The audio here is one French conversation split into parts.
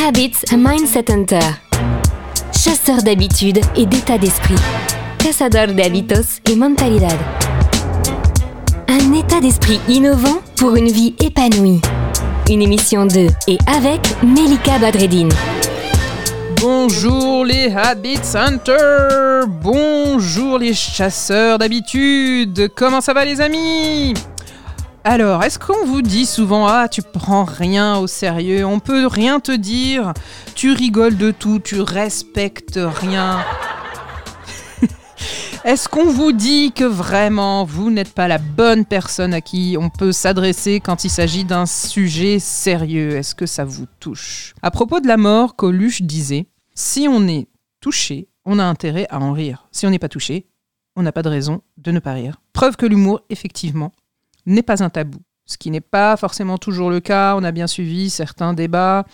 Habits Mindset Hunter. Chasseur d'habitudes et d'état d'esprit. Cazador de hábitos y mentalidad. Un état d'esprit innovant pour une vie épanouie. Une émission de et avec Melika Badreddine. Bonjour les Habits Hunters Bonjour les chasseurs d'habitude Comment ça va les amis? Alors, est-ce qu'on vous dit souvent Ah, tu prends rien au sérieux, on peut rien te dire, tu rigoles de tout, tu respectes rien. Est-ce qu'on vous dit que vraiment vous n'êtes pas la bonne personne à qui on peut s'adresser quand il s'agit d'un sujet sérieux? Est-ce que ça vous touche? À propos de la mort, Coluche disait Si on est touché, on a intérêt à en rire. Si on n'est pas touché, on n'a pas de raison de ne pas rire. Preuve que l'humour, effectivement, n'est pas un tabou. Ce qui n'est pas forcément toujours le cas. On a bien suivi certains débats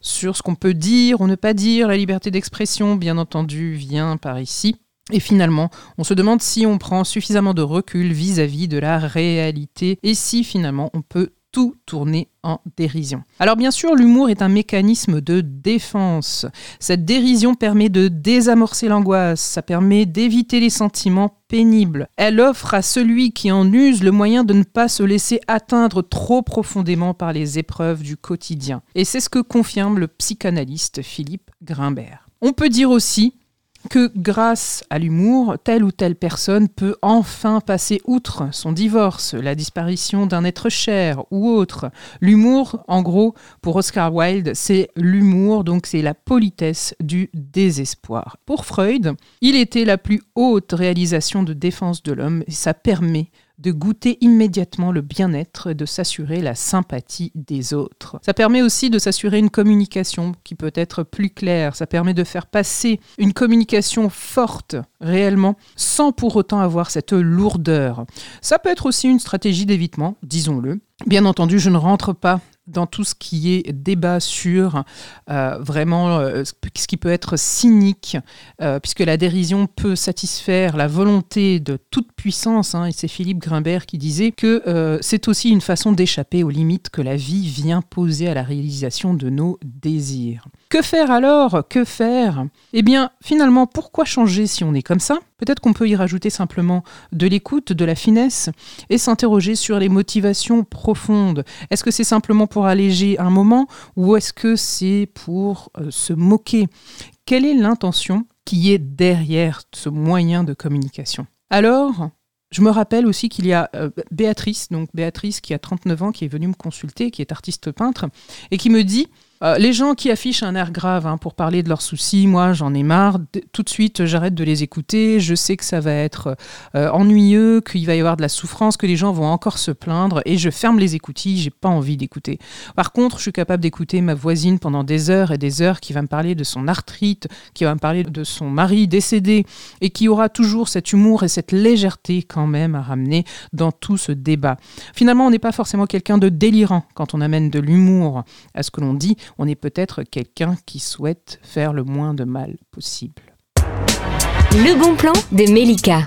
sur ce qu'on peut dire ou ne pas dire. La liberté d'expression, bien entendu, vient par ici. Et finalement, on se demande si on prend suffisamment de recul vis-à-vis de la réalité et si finalement on peut tout tourner en dérision. Alors bien sûr, l'humour est un mécanisme de défense. Cette dérision permet de désamorcer l'angoisse, ça permet d'éviter les sentiments pénibles. Elle offre à celui qui en use le moyen de ne pas se laisser atteindre trop profondément par les épreuves du quotidien. Et c'est ce que confirme le psychanalyste Philippe Grimbert. On peut dire aussi que grâce à l'humour, telle ou telle personne peut enfin passer outre son divorce, la disparition d'un être cher ou autre. L'humour, en gros, pour Oscar Wilde, c'est l'humour, donc c'est la politesse du désespoir. Pour Freud, il était la plus haute réalisation de défense de l'homme et ça permet de goûter immédiatement le bien-être et de s'assurer la sympathie des autres. Ça permet aussi de s'assurer une communication qui peut être plus claire, ça permet de faire passer une communication forte réellement sans pour autant avoir cette lourdeur. Ça peut être aussi une stratégie d'évitement, disons-le. Bien entendu, je ne rentre pas dans tout ce qui est débat sur euh, vraiment euh, ce qui peut être cynique, euh, puisque la dérision peut satisfaire la volonté de toute puissance. Hein, et c'est Philippe Grimbert qui disait que c'est aussi une façon d'échapper aux limites que la vie vient poser à la réalisation de nos désirs. Que faire alors? Que faire? Eh bien, finalement, pourquoi changer si on est comme ça? Peut-être qu'on peut y rajouter simplement de l'écoute, de la finesse, et s'interroger sur les motivations profondes. Est-ce que c'est simplement pour alléger un moment ou est-ce que c'est pour euh, se moquer? Quelle est l'intention qui est derrière ce moyen de communication? Alors, je me rappelle aussi qu'il y a euh, Béatrice, donc Béatrice qui a 39 ans, qui est venue me consulter, qui est artiste peintre, et qui me dit euh, les gens qui affichent un air grave hein, pour parler de leurs soucis, moi j'en ai marre. tout de suite, j'arrête de les écouter. Je sais que ça va être euh, ennuyeux, qu'il va y avoir de la souffrance, que les gens vont encore se plaindre et je ferme les écoutilles. J'ai pas envie d'écouter. Par contre, je suis capable d'écouter ma voisine pendant des heures et des heures qui va me parler de son arthrite, qui va me parler de son mari décédé et qui aura toujours cet humour et cette légèreté quand même à ramener dans tout ce débat. Finalement, on n'est pas forcément quelqu'un de délirant quand on amène de l'humour à ce que l'on dit on est peut-être quelqu'un qui souhaite faire le moins de mal possible. Le bon plan de Melika.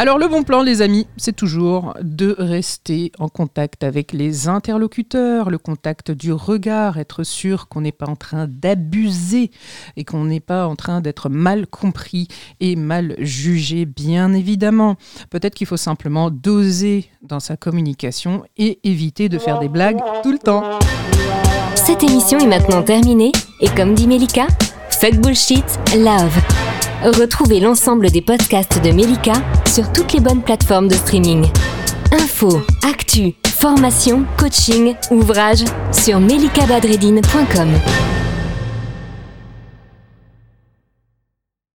Alors le bon plan, les amis, c'est toujours de rester en contact avec les interlocuteurs, le contact du regard, être sûr qu'on n'est pas en train d'abuser et qu'on n'est pas en train d'être mal compris et mal jugé, bien évidemment. Peut-être qu'il faut simplement doser dans sa communication et éviter de faire des blagues tout le temps. Cette émission est maintenant terminée et comme dit Melika, fuck bullshit, love. Retrouvez l'ensemble des podcasts de Melika sur toutes les bonnes plateformes de streaming. Info, actu, formation, coaching, ouvrages sur melikabadredine.com.